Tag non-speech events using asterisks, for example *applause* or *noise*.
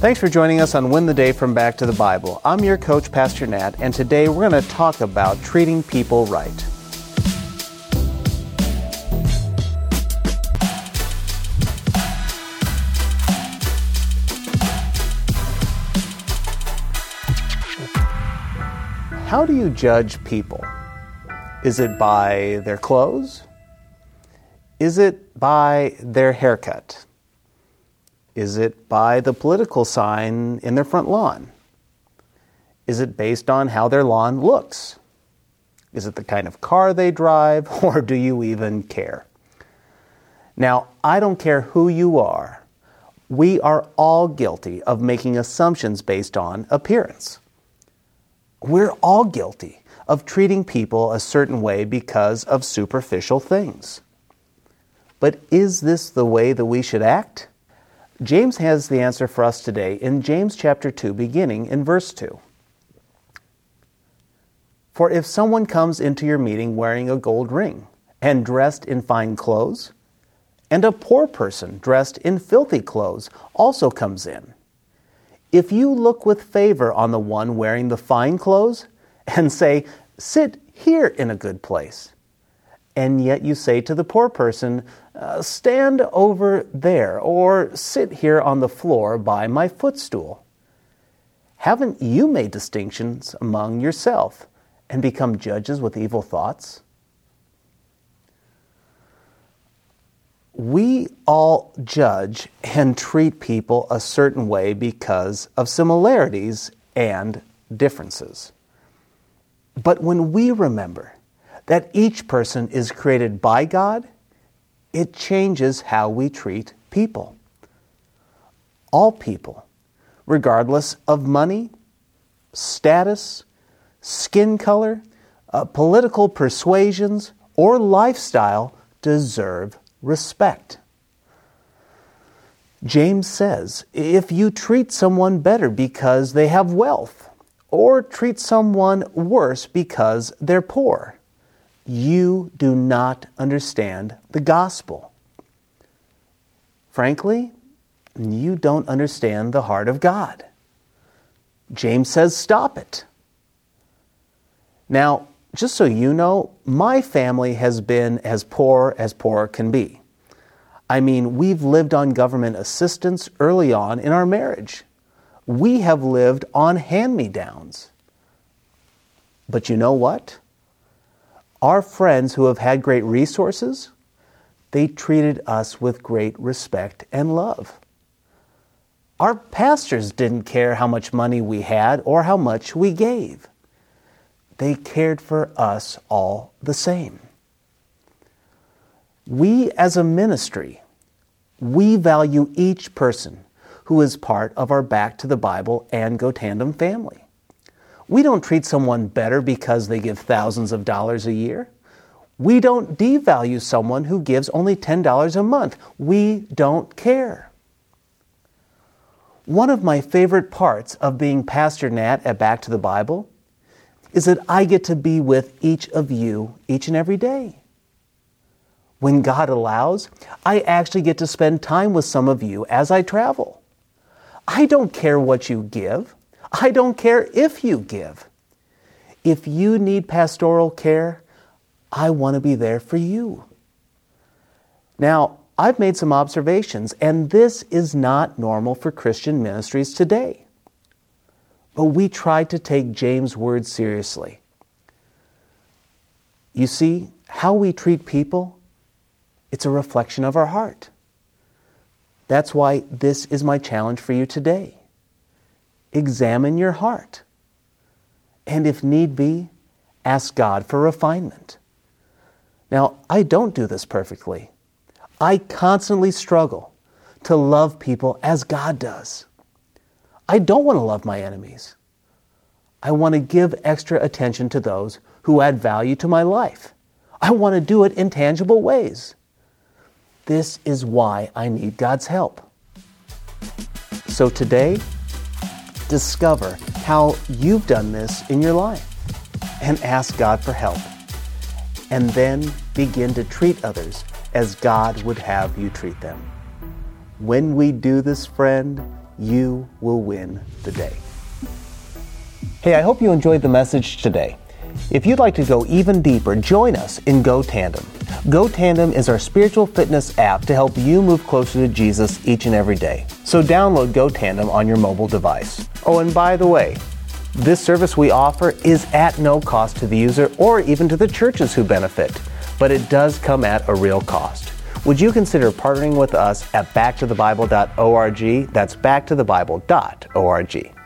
Thanks for joining us on Win the Day from Back to the Bible. I'm your coach, Pastor Nat, and today we're going to talk about treating people right. How do you judge people? Is it by their clothes? Is it by their haircut? Is it by the political sign in their front lawn? Is it based on how their lawn looks? Is it the kind of car they drive, *laughs* or do you even care? Now, I don't care who you are. We are all guilty of making assumptions based on appearance. We're all guilty of treating people a certain way because of superficial things. But is this the way that we should act? James has the answer for us today in James chapter 2, beginning in verse 2. For if someone comes into your meeting wearing a gold ring and dressed in fine clothes, and a poor person dressed in filthy clothes also comes in, if you look with favor on the one wearing the fine clothes and say, Sit here in a good place, and yet you say to the poor person, uh, Stand over there, or sit here on the floor by my footstool. Haven't you made distinctions among yourself and become judges with evil thoughts? We all judge and treat people a certain way because of similarities and differences. But when we remember that each person is created by God, it changes how we treat people. All people, regardless of money, status, skin color, uh, political persuasions, or lifestyle, deserve respect. James says if you treat someone better because they have wealth, or treat someone worse because they're poor, you do not understand the gospel. Frankly, you don't understand the heart of God. James says, stop it. Now, just so you know, my family has been as poor as poor can be. I mean, we've lived on government assistance early on in our marriage. We have lived on hand me downs. But you know what? Our friends who have had great resources, they treated us with great respect and love. Our pastors didn't care how much money we had or how much we gave. They cared for us all the same. We as a ministry, we value each person who is part of our Back to the Bible and Go Tandem family. We don't treat someone better because they give thousands of dollars a year. We don't devalue someone who gives only $10 a month. We don't care. One of my favorite parts of being Pastor Nat at Back to the Bible is that I get to be with each of you each and every day. When God allows, I actually get to spend time with some of you as I travel. I don't care what you give. I don't care if you give. If you need pastoral care, I want to be there for you. Now, I've made some observations, and this is not normal for Christian ministries today. But we try to take James' words seriously. You see, how we treat people, it's a reflection of our heart. That's why this is my challenge for you today examine your heart. And if need be, ask God for refinement. Now, I don't do this perfectly. I constantly struggle to love people as God does. I don't want to love my enemies. I want to give extra attention to those who add value to my life. I want to do it in tangible ways. This is why I need God's help. So today, discover how you've done this in your life and ask God for help. And then begin to treat others as God would have you treat them. When we do this, friend, you will win the day. Hey, I hope you enjoyed the message today. If you'd like to go even deeper, join us in Go Tandem. Go Tandem is our spiritual fitness app to help you move closer to Jesus each and every day. So download GoTandem on your mobile device. Oh, and by the way, this service we offer is at no cost to the user or even to the churches who benefit, but it does come at a real cost. Would you consider partnering with us at backtothebible.org? That's backtothebible.org.